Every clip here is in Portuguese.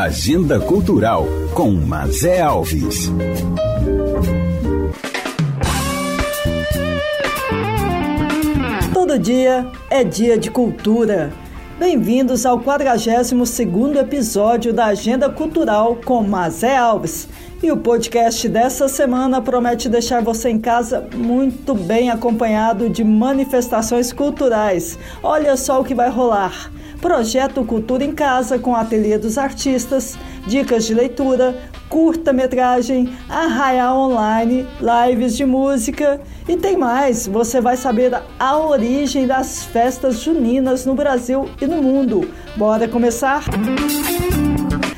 Agenda Cultural com Mazé Alves. Todo dia é dia de cultura. Bem-vindos ao 42º episódio da Agenda Cultural com Mazé Alves. E o podcast dessa semana promete deixar você em casa muito bem acompanhado de manifestações culturais. Olha só o que vai rolar. Projeto Cultura em Casa com Ateliê dos Artistas, dicas de leitura, curta-metragem, arraial online, lives de música e tem mais. Você vai saber a origem das festas juninas no Brasil e no mundo. Bora começar?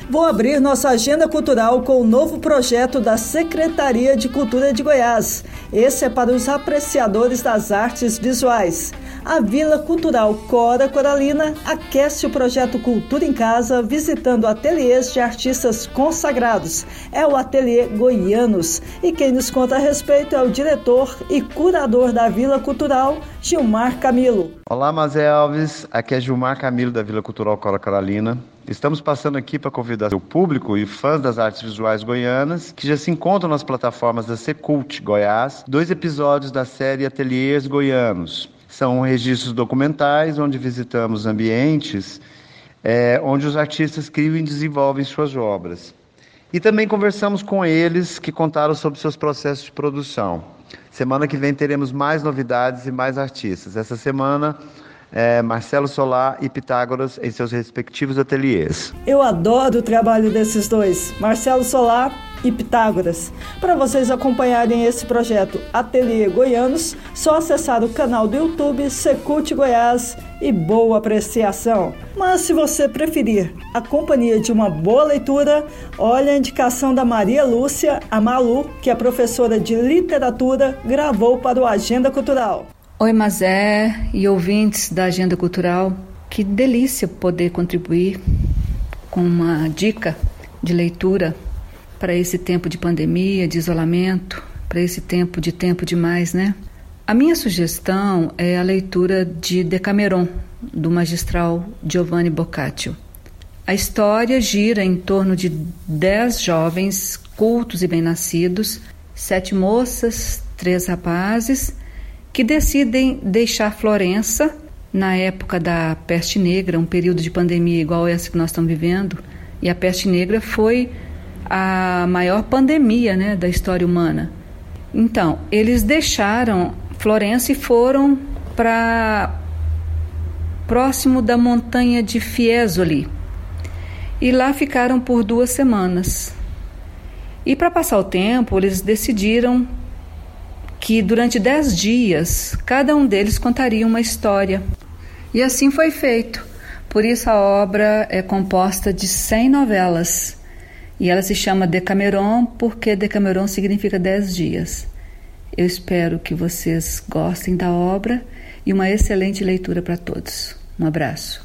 Vou abrir nossa agenda cultural com o novo projeto da Secretaria de Cultura de Goiás. Esse é para os apreciadores das artes visuais. A Vila Cultural Cora Coralina aquece o projeto Cultura em Casa, visitando ateliês de artistas consagrados. É o Ateliê Goianos. E quem nos conta a respeito é o diretor e curador da Vila Cultural, Gilmar Camilo. Olá, Mazé Alves. Aqui é Gilmar Camilo da Vila Cultural Cora Coralina. Estamos passando aqui para convidar o público e fãs das artes visuais goianas que já se encontram nas plataformas da Secult Goiás, dois episódios da série Ateliês Goianos. São registros documentais onde visitamos ambientes é, onde os artistas criam e desenvolvem suas obras. E também conversamos com eles que contaram sobre seus processos de produção. Semana que vem teremos mais novidades e mais artistas. Essa semana é, Marcelo Solar e Pitágoras em seus respectivos ateliês. Eu adoro o trabalho desses dois, Marcelo Solar e Pitágoras. Para vocês acompanharem esse projeto Ateliê Goianos, só acessar o canal do YouTube Secult Goiás e boa apreciação. Mas se você preferir a companhia de uma boa leitura, olha a indicação da Maria Lúcia, a Malu, que é professora de literatura, gravou para o Agenda Cultural. Oi, Mazé e ouvintes da Agenda Cultural. Que delícia poder contribuir com uma dica de leitura para esse tempo de pandemia, de isolamento, para esse tempo de tempo demais, né? A minha sugestão é a leitura de Decameron, do magistral Giovanni Boccaccio. A história gira em torno de dez jovens cultos e bem-nascidos, sete moças, três rapazes que decidem deixar Florença na época da peste negra, um período de pandemia igual essa que nós estamos vivendo, e a peste negra foi a maior pandemia né, da história humana. Então, eles deixaram Florença e foram para próximo da montanha de Fiesole. E lá ficaram por duas semanas. E para passar o tempo, eles decidiram que durante dez dias cada um deles contaria uma história. E assim foi feito. Por isso a obra é composta de 100 novelas. E ela se chama Decameron porque Decameron significa dez dias. Eu espero que vocês gostem da obra e uma excelente leitura para todos. Um abraço.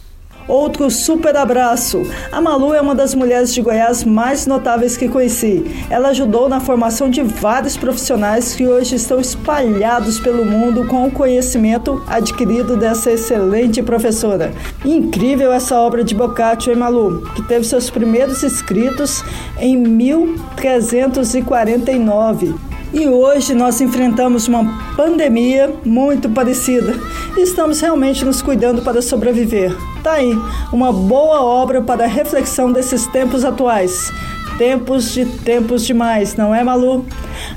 Outro super abraço. A Malu é uma das mulheres de Goiás mais notáveis que conheci. Ela ajudou na formação de vários profissionais que hoje estão espalhados pelo mundo com o conhecimento adquirido dessa excelente professora. Incrível essa obra de Boccaccio, hein, Malu? Que teve seus primeiros escritos em 1349. E hoje nós enfrentamos uma pandemia muito parecida. Estamos realmente nos cuidando para sobreviver. Tá aí, uma boa obra para a reflexão desses tempos atuais. Tempos de tempos demais, não é, Malu?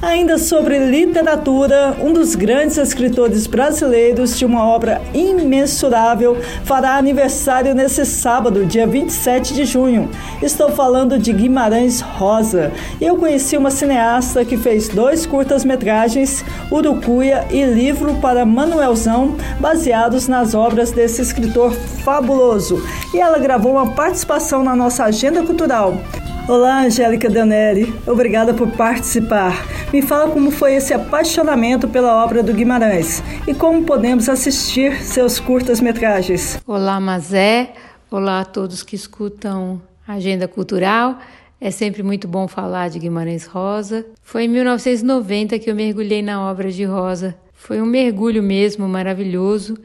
Ainda sobre literatura, um dos grandes escritores brasileiros de uma obra imensurável fará aniversário nesse sábado, dia 27 de junho. Estou falando de Guimarães Rosa. Eu conheci uma cineasta que fez dois curtas-metragens, Urucuia e livro para Manuelzão, baseados nas obras desse escritor fabuloso. E ela gravou uma participação na nossa agenda cultural. Olá, Angélica Danelli. Obrigada por participar. Me fala como foi esse apaixonamento pela obra do Guimarães e como podemos assistir seus curtas-metragens. Olá, Mazé. Olá a todos que escutam Agenda Cultural. É sempre muito bom falar de Guimarães Rosa. Foi em 1990 que eu mergulhei na obra de Rosa. Foi um mergulho mesmo maravilhoso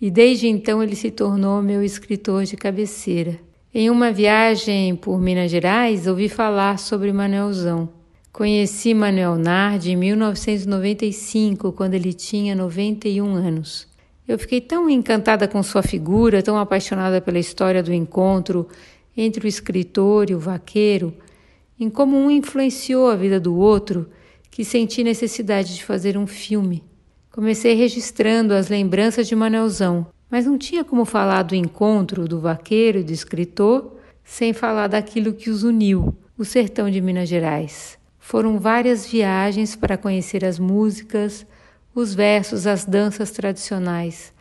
e desde então ele se tornou meu escritor de cabeceira. Em uma viagem por Minas Gerais, ouvi falar sobre Manuelzão. Conheci Manuel Nardi em 1995, quando ele tinha 91 anos. Eu fiquei tão encantada com sua figura, tão apaixonada pela história do encontro entre o escritor e o vaqueiro, em como um influenciou a vida do outro, que senti necessidade de fazer um filme. Comecei registrando as lembranças de Manuelzão, mas não tinha como falar do encontro do vaqueiro e do escritor sem falar daquilo que os uniu, o sertão de Minas Gerais. Foram várias viagens para conhecer as músicas, os versos, as danças tradicionais.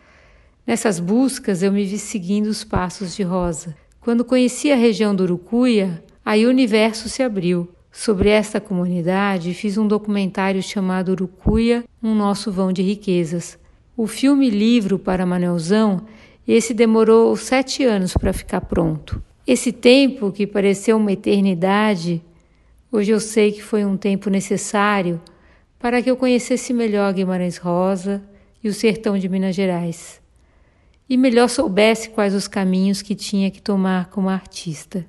Nessas buscas eu me vi seguindo os passos de Rosa. Quando conheci a região do Urucuia, aí o universo se abriu. Sobre esta comunidade, fiz um documentário chamado Urucuia, um nosso vão de riquezas. O filme livro para Manelzão, esse demorou sete anos para ficar pronto. Esse tempo, que pareceu uma eternidade, hoje eu sei que foi um tempo necessário para que eu conhecesse melhor Guimarães Rosa e o sertão de Minas Gerais, e melhor soubesse quais os caminhos que tinha que tomar como artista.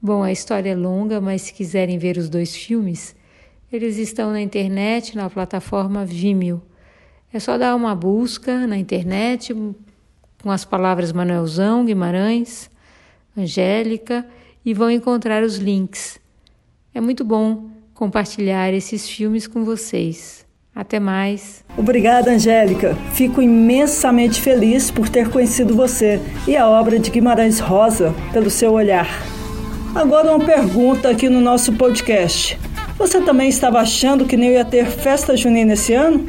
Bom, a história é longa, mas se quiserem ver os dois filmes, eles estão na internet, na plataforma Vimeo. É só dar uma busca na internet com as palavras Manuelzão, Guimarães, Angélica e vão encontrar os links. É muito bom compartilhar esses filmes com vocês. Até mais. Obrigada, Angélica. Fico imensamente feliz por ter conhecido você e a obra de Guimarães Rosa pelo seu olhar. Agora uma pergunta aqui no nosso podcast. Você também estava achando que nem ia ter festa junina esse ano?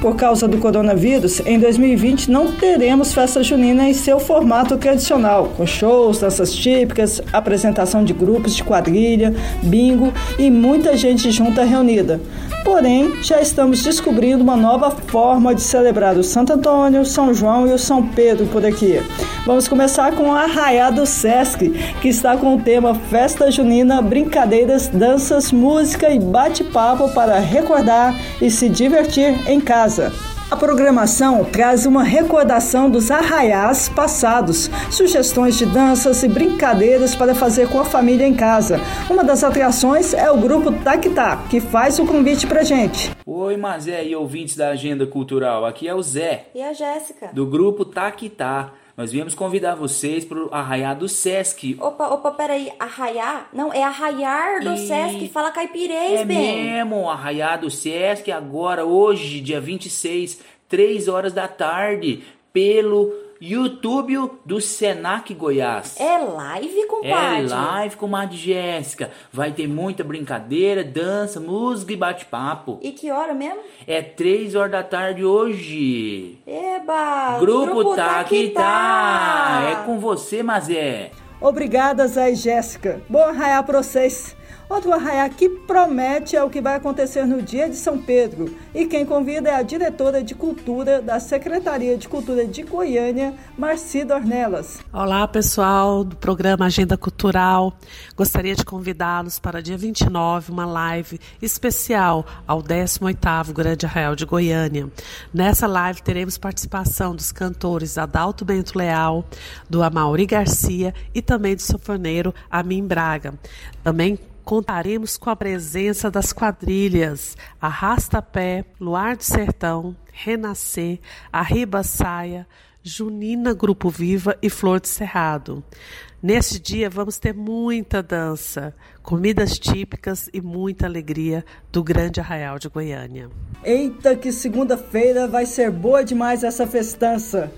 Por causa do coronavírus, em 2020 não teremos festa junina em seu formato tradicional, com shows, danças típicas, apresentação de grupos de quadrilha, bingo e muita gente junta reunida. Porém, já estamos descobrindo uma nova forma de celebrar o Santo Antônio, São João e o São Pedro por aqui. Vamos começar com o Arraiá do Sesc, que está com o tema Festa Junina, brincadeiras, danças, música e bate-papo para recordar e se divertir em casa. A programação traz uma recordação dos arraiás passados, sugestões de danças e brincadeiras para fazer com a família em casa. Uma das atrações é o grupo Taquitá, que faz o convite pra gente. Oi, Mazé e ouvintes da Agenda Cultural, aqui é o Zé. E a Jéssica. Do grupo Taquitá. Nós viemos convidar vocês para o Arraiá do Sesc. Opa, opa, peraí. Arraiar? Não, é Arraiar do e... Sesc. Fala caipirês, é bem. É mesmo, Arraiá do Sesc agora, hoje, dia 26, 3 horas da tarde, pelo YouTube do Senac Goiás. É live, compadre? É live, comadre Jéssica. Vai ter muita brincadeira, dança, música e bate-papo. E que hora mesmo? É três horas da tarde hoje. Eba! Grupo, grupo tá, tá que tá. tá. É com você, Mazé. Obrigada, Zé e Jéssica. Bom arraiar pra vocês. Outro arraiá que promete é o que vai acontecer no dia de São Pedro. E quem convida é a diretora de Cultura da Secretaria de Cultura de Goiânia, Marci Dornelas. Olá, pessoal do programa Agenda Cultural. Gostaria de convidá-los para dia 29, uma live especial ao 18º Grande Arraial de Goiânia. Nessa live teremos participação dos cantores Adalto Bento Leal, do Amauri Garcia e também do sanfoneiro Amin Braga. Também contaremos com a presença das quadrilhas Arrasta-Pé, Luar do Sertão, Renascer, Arriba Saia, Junina Grupo Viva e Flor de Cerrado. Neste dia vamos ter muita dança, comidas típicas e muita alegria do Grande Arraial de Goiânia. Eita, que segunda-feira vai ser boa demais essa festança!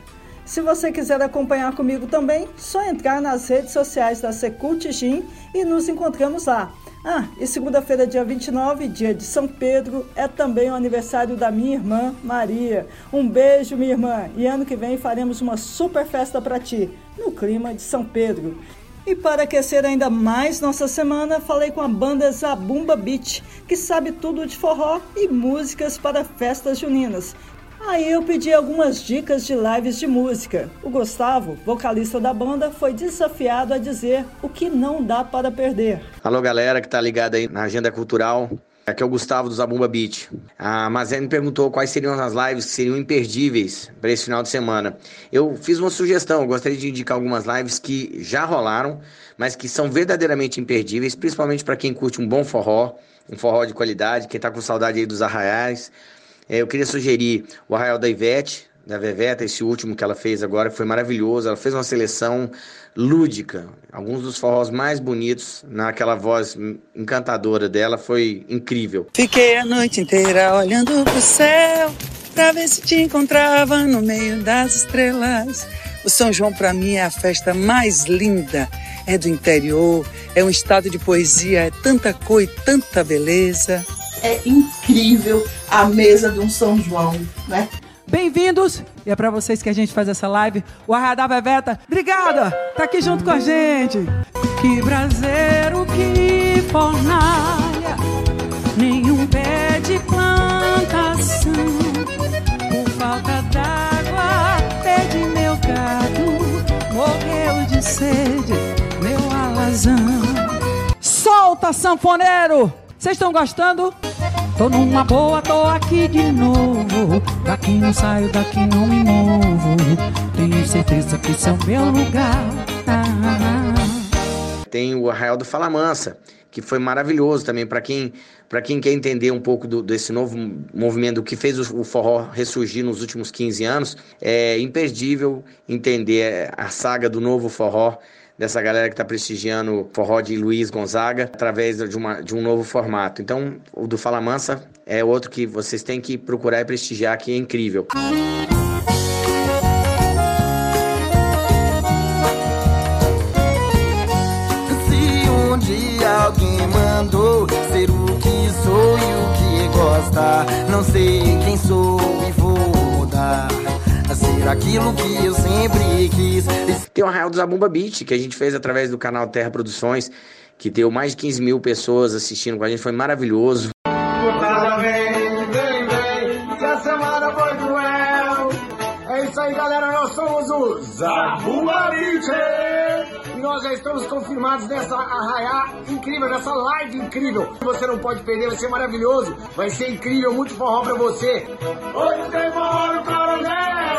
Se você quiser acompanhar comigo também, só entrar nas redes sociais da Secult Gym e nos encontramos lá. Ah, e segunda-feira, dia 29, dia de São Pedro, é também o aniversário da minha irmã Maria. Um beijo, minha irmã, e ano que vem faremos uma super festa para ti, no clima de São Pedro. E para aquecer ainda mais nossa semana, falei com a banda Zabumba Beach, que sabe tudo de forró e músicas para festas juninas. Aí eu pedi algumas dicas de lives de música. O Gustavo, vocalista da banda, foi desafiado a dizer o que não dá para perder. Alô galera que tá ligada aí na Agenda Cultural. Aqui é o Gustavo do Zabumba Beach. A Mazé me perguntou quais seriam as lives que seriam imperdíveis para esse final de semana. Eu fiz uma sugestão, gostaria de indicar algumas lives que já rolaram, mas que são verdadeiramente imperdíveis, principalmente para quem curte um bom forró, um forró de qualidade, quem está com saudade aí dos arraiais. É, eu queria sugerir o Arraial da Ivete, da Veveta, esse último que ela fez agora, foi maravilhoso. Ela fez uma seleção lúdica, alguns dos forrós mais bonitos, naquela voz encantadora dela, foi incrível. Fiquei a noite inteira olhando pro céu, pra ver se te encontrava no meio das estrelas. O São João para mim é a festa mais linda. É do interior, é um estado de poesia, é tanta cor e tanta beleza. É incrível a mesa de um São João, né? Bem-vindos! E é para vocês que a gente faz essa live. O Arradá Veveta, obrigada! Tá aqui junto com a gente. Que braseiro, que fornalha, nenhum pé de plantação. Por falta d'água, perdi meu gado, morreu de sede, meu alazão. Solta, sanfoneiro! Vocês estão gostando? Tô numa boa, tô aqui de novo. Daqui não saio, daqui não me movo. Tenho certeza que esse é o meu lugar. Tem o Arraial do Fala Mansa, que foi maravilhoso também para quem para quem quer entender um pouco do, desse novo movimento que fez o, o, forró ressurgir nos últimos 15 anos, é imperdível entender a saga do novo forró dessa galera que está prestigiando forró de Luiz Gonzaga através de, uma, de um novo formato. Então, o do Fala Mansa é outro que vocês têm que procurar e prestigiar, que é incrível. Se um dia alguém mandou ser o que sou e o que gosta, não sei quem sou ser aquilo que eu sempre quis. Tem o Arraial do Zabumba Beat, que a gente fez através do canal Terra Produções, que deu mais de 15 mil pessoas assistindo com a gente, foi maravilhoso. Vem, vem, vem, que a semana foi cruel. É isso aí, galera, nós somos o Zabumba Beat. E nós já estamos confirmados nessa arraiá incrível, nessa live incrível. Você não pode perder, vai ser maravilhoso. Vai ser incrível, muito forró pra você. Hoje tem forró no coronel,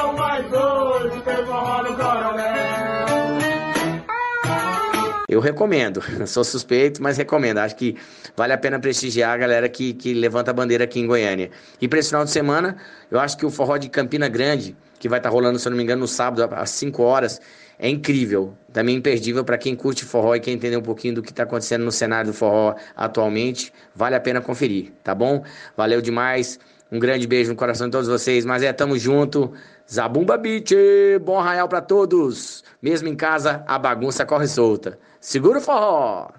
Eu recomendo, sou suspeito, mas recomendo. Acho que vale a pena prestigiar a galera que, que levanta a bandeira aqui em Goiânia. E para esse final de semana, eu acho que o forró de Campina Grande, que vai estar tá rolando, se eu não me engano, no sábado, às 5 horas, é incrível, também imperdível para quem curte forró e quer entender um pouquinho do que está acontecendo no cenário do forró atualmente. Vale a pena conferir, tá bom? Valeu demais. Um grande beijo no coração de todos vocês. Mas é, tamo junto. Zabumba Beach, bom arraial para todos. Mesmo em casa, a bagunça corre solta. Segura o forró!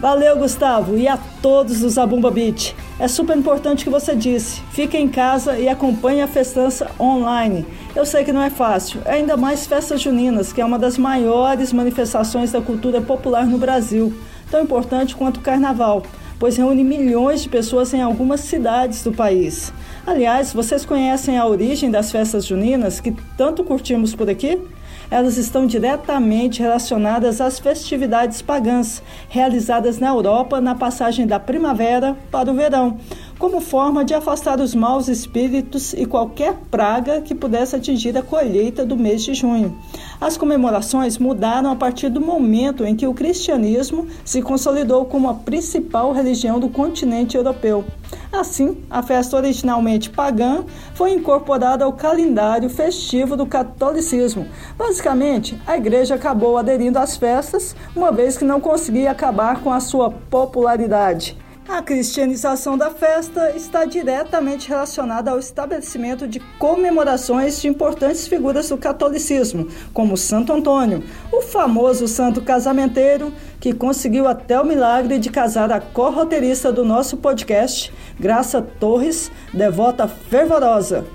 Valeu, Gustavo, e a todos do Zabumba Beach. É super importante que você disse. Fique em casa e acompanhe a festança online. Eu sei que não é fácil, ainda mais festas juninas, que é uma das maiores manifestações da cultura popular no Brasil, tão importante quanto o carnaval, pois reúne milhões de pessoas em algumas cidades do país. Aliás, vocês conhecem a origem das festas juninas que tanto curtimos por aqui? Elas estão diretamente relacionadas às festividades pagãs realizadas na Europa na passagem da primavera para o verão, como forma de afastar os maus espíritos e qualquer praga que pudesse atingir a colheita do mês de junho. As comemorações mudaram a partir do momento em que o cristianismo se consolidou como a principal religião do continente europeu. Assim, a festa originalmente pagã foi incorporada ao calendário festivo do catolicismo. Basicamente, a igreja acabou aderindo às festas, uma vez que não conseguia acabar com a sua popularidade. A cristianização da festa está diretamente relacionada ao estabelecimento de comemorações de importantes figuras do catolicismo, como Santo Antônio, o famoso santo casamenteiro que conseguiu até o milagre de casar a corroteirista do nosso podcast, Graça Torres, devota fervorosa.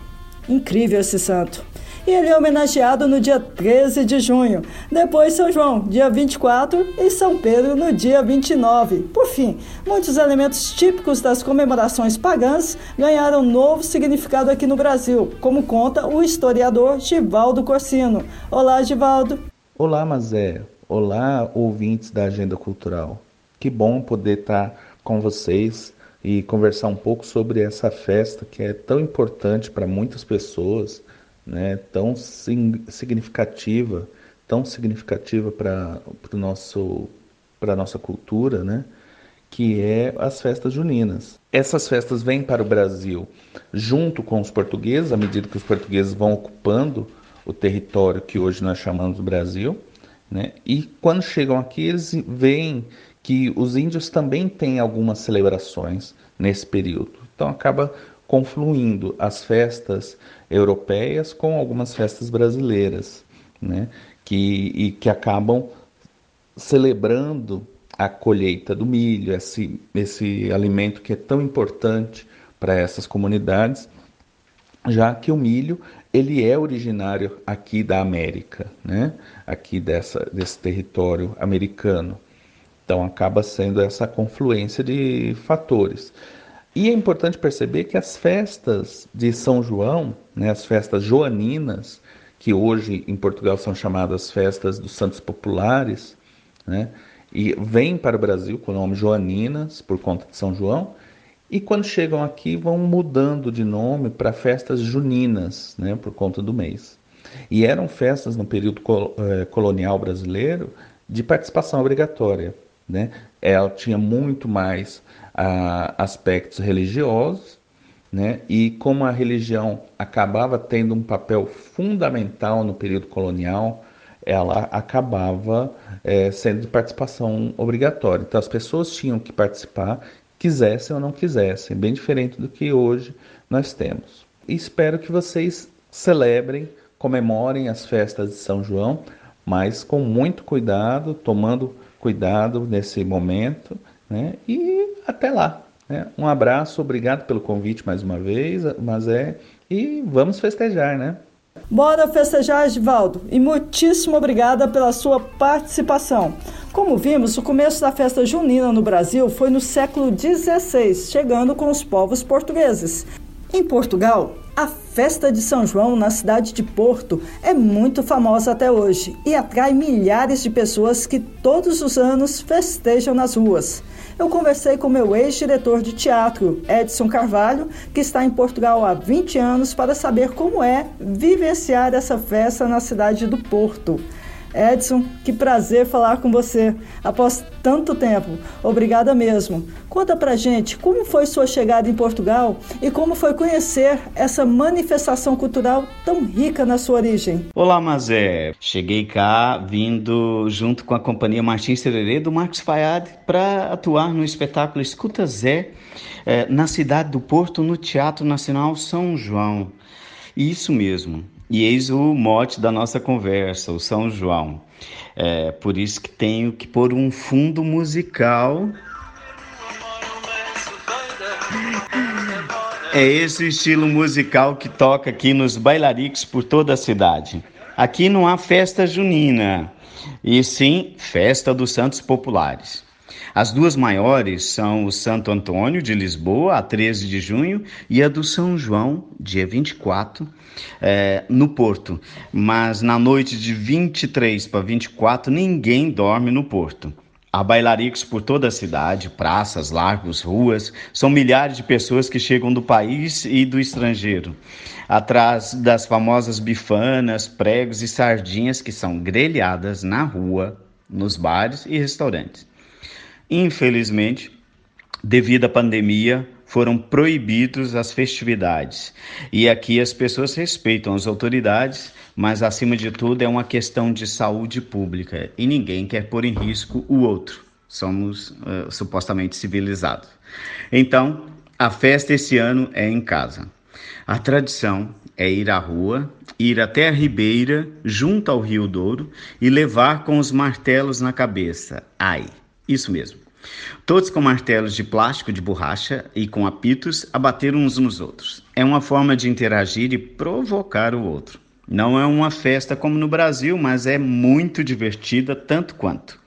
Incrível esse santo e ele é homenageado no dia 13 de junho. Depois São João, dia 24, e São Pedro no dia 29. Por fim, muitos elementos típicos das comemorações pagãs ganharam novo significado aqui no Brasil, como conta o historiador Givaldo Corsino. Olá, Givaldo. Olá, Mazé. Olá, ouvintes da Agenda Cultural. Que bom poder estar com vocês e conversar um pouco sobre essa festa que é tão importante para muitas pessoas, né, tão significativa, tão significativa para nosso para nossa cultura, né, que é as festas juninas. Essas festas vêm para o Brasil junto com os portugueses, à medida que os portugueses vão ocupando o território que hoje nós chamamos de Brasil, né? E quando chegam aqui, eles veem que os índios também têm algumas celebrações nesse período. Então acaba confluindo as festas europeias com algumas festas brasileiras, né? que, e que acabam celebrando a colheita do milho, esse, esse alimento que é tão importante para essas comunidades, já que o milho ele é originário aqui da América, né? aqui dessa, desse território americano. Então acaba sendo essa confluência de fatores. E é importante perceber que as festas de São João, né, as festas joaninas, que hoje em Portugal são chamadas festas dos santos populares, né, e vêm para o Brasil com o nome Joaninas por conta de São João, e quando chegam aqui vão mudando de nome para festas juninas, né, por conta do mês. E eram festas no período eh, colonial brasileiro de participação obrigatória né? Ela tinha muito mais ah, aspectos religiosos, né? E como a religião acabava tendo um papel fundamental no período colonial, ela acabava é, sendo de participação obrigatória. Então as pessoas tinham que participar, quisessem ou não quisessem, bem diferente do que hoje nós temos. E espero que vocês celebrem, comemorem as festas de São João, mas com muito cuidado, tomando cuidado nesse momento, né? E até lá. Né? Um abraço, obrigado pelo convite mais uma vez, mas é e vamos festejar, né? Bora festejar, Edvaldo, e muitíssimo obrigada pela sua participação. Como vimos, o começo da festa junina no Brasil foi no século XVI, chegando com os povos portugueses. Em Portugal, a festa de São João na cidade de Porto é muito famosa até hoje e atrai milhares de pessoas que todos os anos festejam nas ruas. Eu conversei com meu ex-diretor de teatro, Edson Carvalho, que está em Portugal há 20 anos, para saber como é vivenciar essa festa na cidade do Porto. Edson, que prazer falar com você após tanto tempo. Obrigada mesmo. Conta pra gente como foi sua chegada em Portugal e como foi conhecer essa manifestação cultural tão rica na sua origem. Olá, Mazé. Cheguei cá vindo junto com a companhia Martins Tererê do Marcos Fayad para atuar no espetáculo Escuta Zé eh, na cidade do Porto, no Teatro Nacional São João. Isso mesmo. E eis o mote da nossa conversa, o São João. É por isso que tenho que pôr um fundo musical. É esse estilo musical que toca aqui nos bailaricos por toda a cidade. Aqui não há festa junina, e sim festa dos santos populares. As duas maiores são o Santo Antônio de Lisboa, a 13 de junho, e a do São João, dia 24, é, no Porto. Mas na noite de 23 para 24, ninguém dorme no Porto. Há bailaricos por toda a cidade, praças, largos, ruas. São milhares de pessoas que chegam do país e do estrangeiro. Atrás das famosas bifanas, pregos e sardinhas que são grelhadas na rua, nos bares e restaurantes. Infelizmente, devido à pandemia, foram proibidos as festividades. E aqui as pessoas respeitam as autoridades, mas acima de tudo é uma questão de saúde pública e ninguém quer pôr em risco o outro. Somos uh, supostamente civilizados. Então, a festa esse ano é em casa. A tradição é ir à rua, ir até a ribeira, junto ao Rio Douro e levar com os martelos na cabeça. Ai! Isso mesmo. Todos com martelos de plástico de borracha e com apitos a bater uns nos outros. É uma forma de interagir e provocar o outro. Não é uma festa como no Brasil, mas é muito divertida tanto quanto.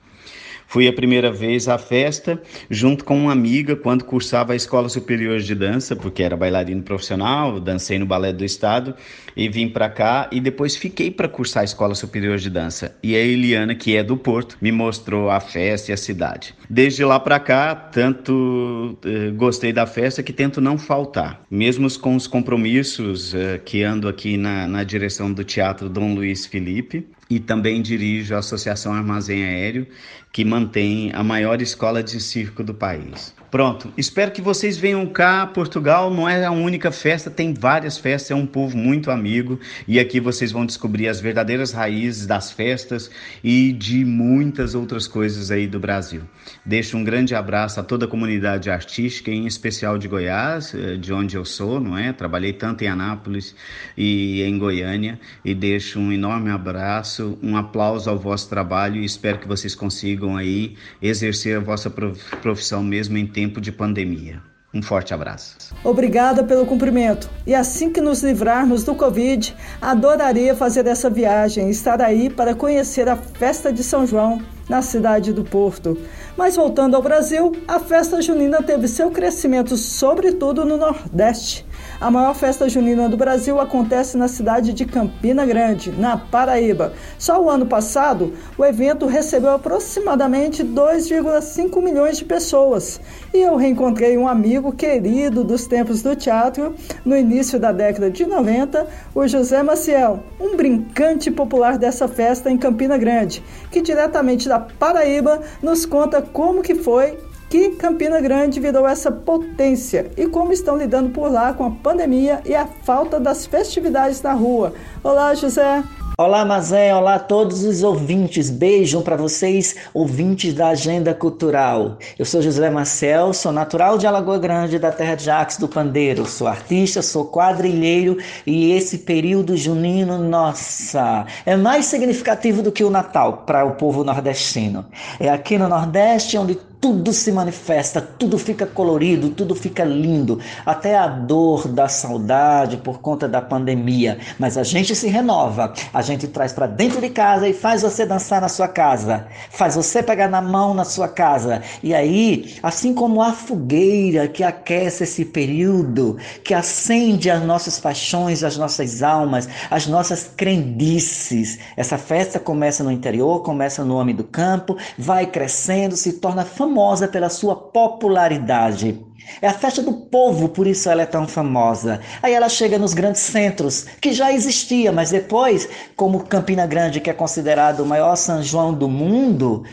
Fui a primeira vez à festa junto com uma amiga quando cursava a Escola Superior de Dança, porque era bailarino profissional, dancei no Balé do Estado e vim para cá e depois fiquei para cursar a Escola Superior de Dança. E a Eliana, que é do Porto, me mostrou a festa e a cidade. Desde lá para cá, tanto eh, gostei da festa que tento não faltar, mesmo com os compromissos eh, que ando aqui na, na direção do Teatro Dom Luiz Felipe e também dirijo a Associação Armazém Aéreo, que mantém a maior escola de circo do país. Pronto, espero que vocês venham cá. Portugal não é a única festa, tem várias festas, é um povo muito amigo e aqui vocês vão descobrir as verdadeiras raízes das festas e de muitas outras coisas aí do Brasil. Deixo um grande abraço a toda a comunidade artística, em especial de Goiás, eh, de onde eu sou, não é? Trabalhei tanto em Anápolis e em Goiânia e deixo um enorme abraço, um aplauso ao vosso trabalho e espero que vocês consigam aí exercer a vossa profissão mesmo em tempo de pandemia. Um forte abraço. Obrigada pelo cumprimento. E assim que nos livrarmos do Covid, adoraria fazer essa viagem e estar aí para conhecer a festa de São João na cidade do Porto. Mas voltando ao Brasil, a festa junina teve seu crescimento sobretudo no Nordeste. A maior festa junina do Brasil acontece na cidade de Campina Grande, na Paraíba. Só o ano passado, o evento recebeu aproximadamente 2,5 milhões de pessoas. E eu reencontrei um amigo querido dos tempos do teatro, no início da década de 90, o José Maciel, um brincante popular dessa festa em Campina Grande, que diretamente da Paraíba nos conta como que foi que Campina Grande virou essa potência e como estão lidando por lá com a pandemia e a falta das festividades na rua. Olá, José. Olá, Mazé, olá a todos os ouvintes. Beijo para vocês, ouvintes da Agenda Cultural. Eu sou José Marcel, sou natural de Alagoa Grande, da terra de Jacques do Pandeiro. Sou artista, sou quadrilheiro e esse período junino, nossa, é mais significativo do que o Natal para o povo nordestino. É aqui no Nordeste onde tudo se manifesta, tudo fica colorido, tudo fica lindo, até a dor da saudade por conta da pandemia. Mas a gente se renova, a gente traz para dentro de casa e faz você dançar na sua casa, faz você pegar na mão na sua casa. E aí, assim como a fogueira que aquece esse período, que acende as nossas paixões, as nossas almas, as nossas crendices, essa festa começa no interior, começa no homem do campo, vai crescendo, se torna famosa famosa pela sua popularidade. É a festa do povo, por isso ela é tão famosa. Aí ela chega nos grandes centros, que já existia, mas depois, como Campina Grande, que é considerado o maior São João do mundo,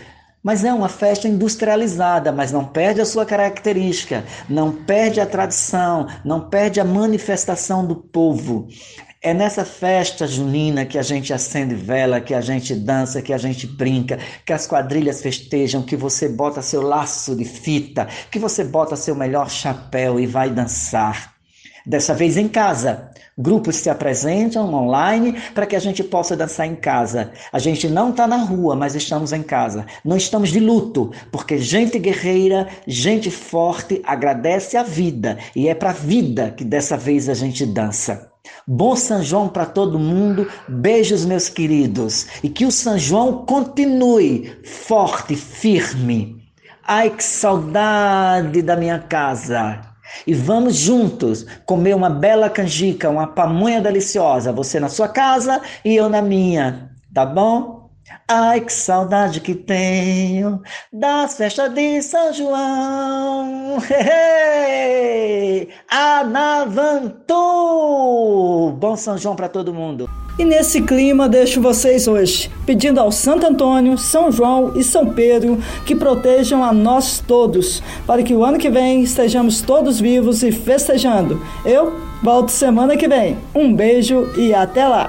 mas é uma festa industrializada, mas não perde a sua característica, não perde a tradição, não perde a manifestação do povo. É nessa festa junina que a gente acende vela, que a gente dança, que a gente brinca, que as quadrilhas festejam, que você bota seu laço de fita, que você bota seu melhor chapéu e vai dançar. Dessa vez em casa. Grupos se apresentam online para que a gente possa dançar em casa. A gente não está na rua, mas estamos em casa. Não estamos de luto, porque gente guerreira, gente forte agradece a vida e é para a vida que dessa vez a gente dança. Bom São João para todo mundo. Beijos, meus queridos. E que o São João continue forte, firme. Ai, que saudade da minha casa. E vamos juntos comer uma bela canjica, uma pamonha deliciosa. Você na sua casa e eu na minha. Tá bom? Ai, que saudade que tenho das festas de São João. Hey, Anavantu! Bom São João para todo mundo. E nesse clima deixo vocês hoje, pedindo ao Santo Antônio, São João e São Pedro que protejam a nós todos, para que o ano que vem estejamos todos vivos e festejando. Eu volto semana que vem. Um beijo e até lá!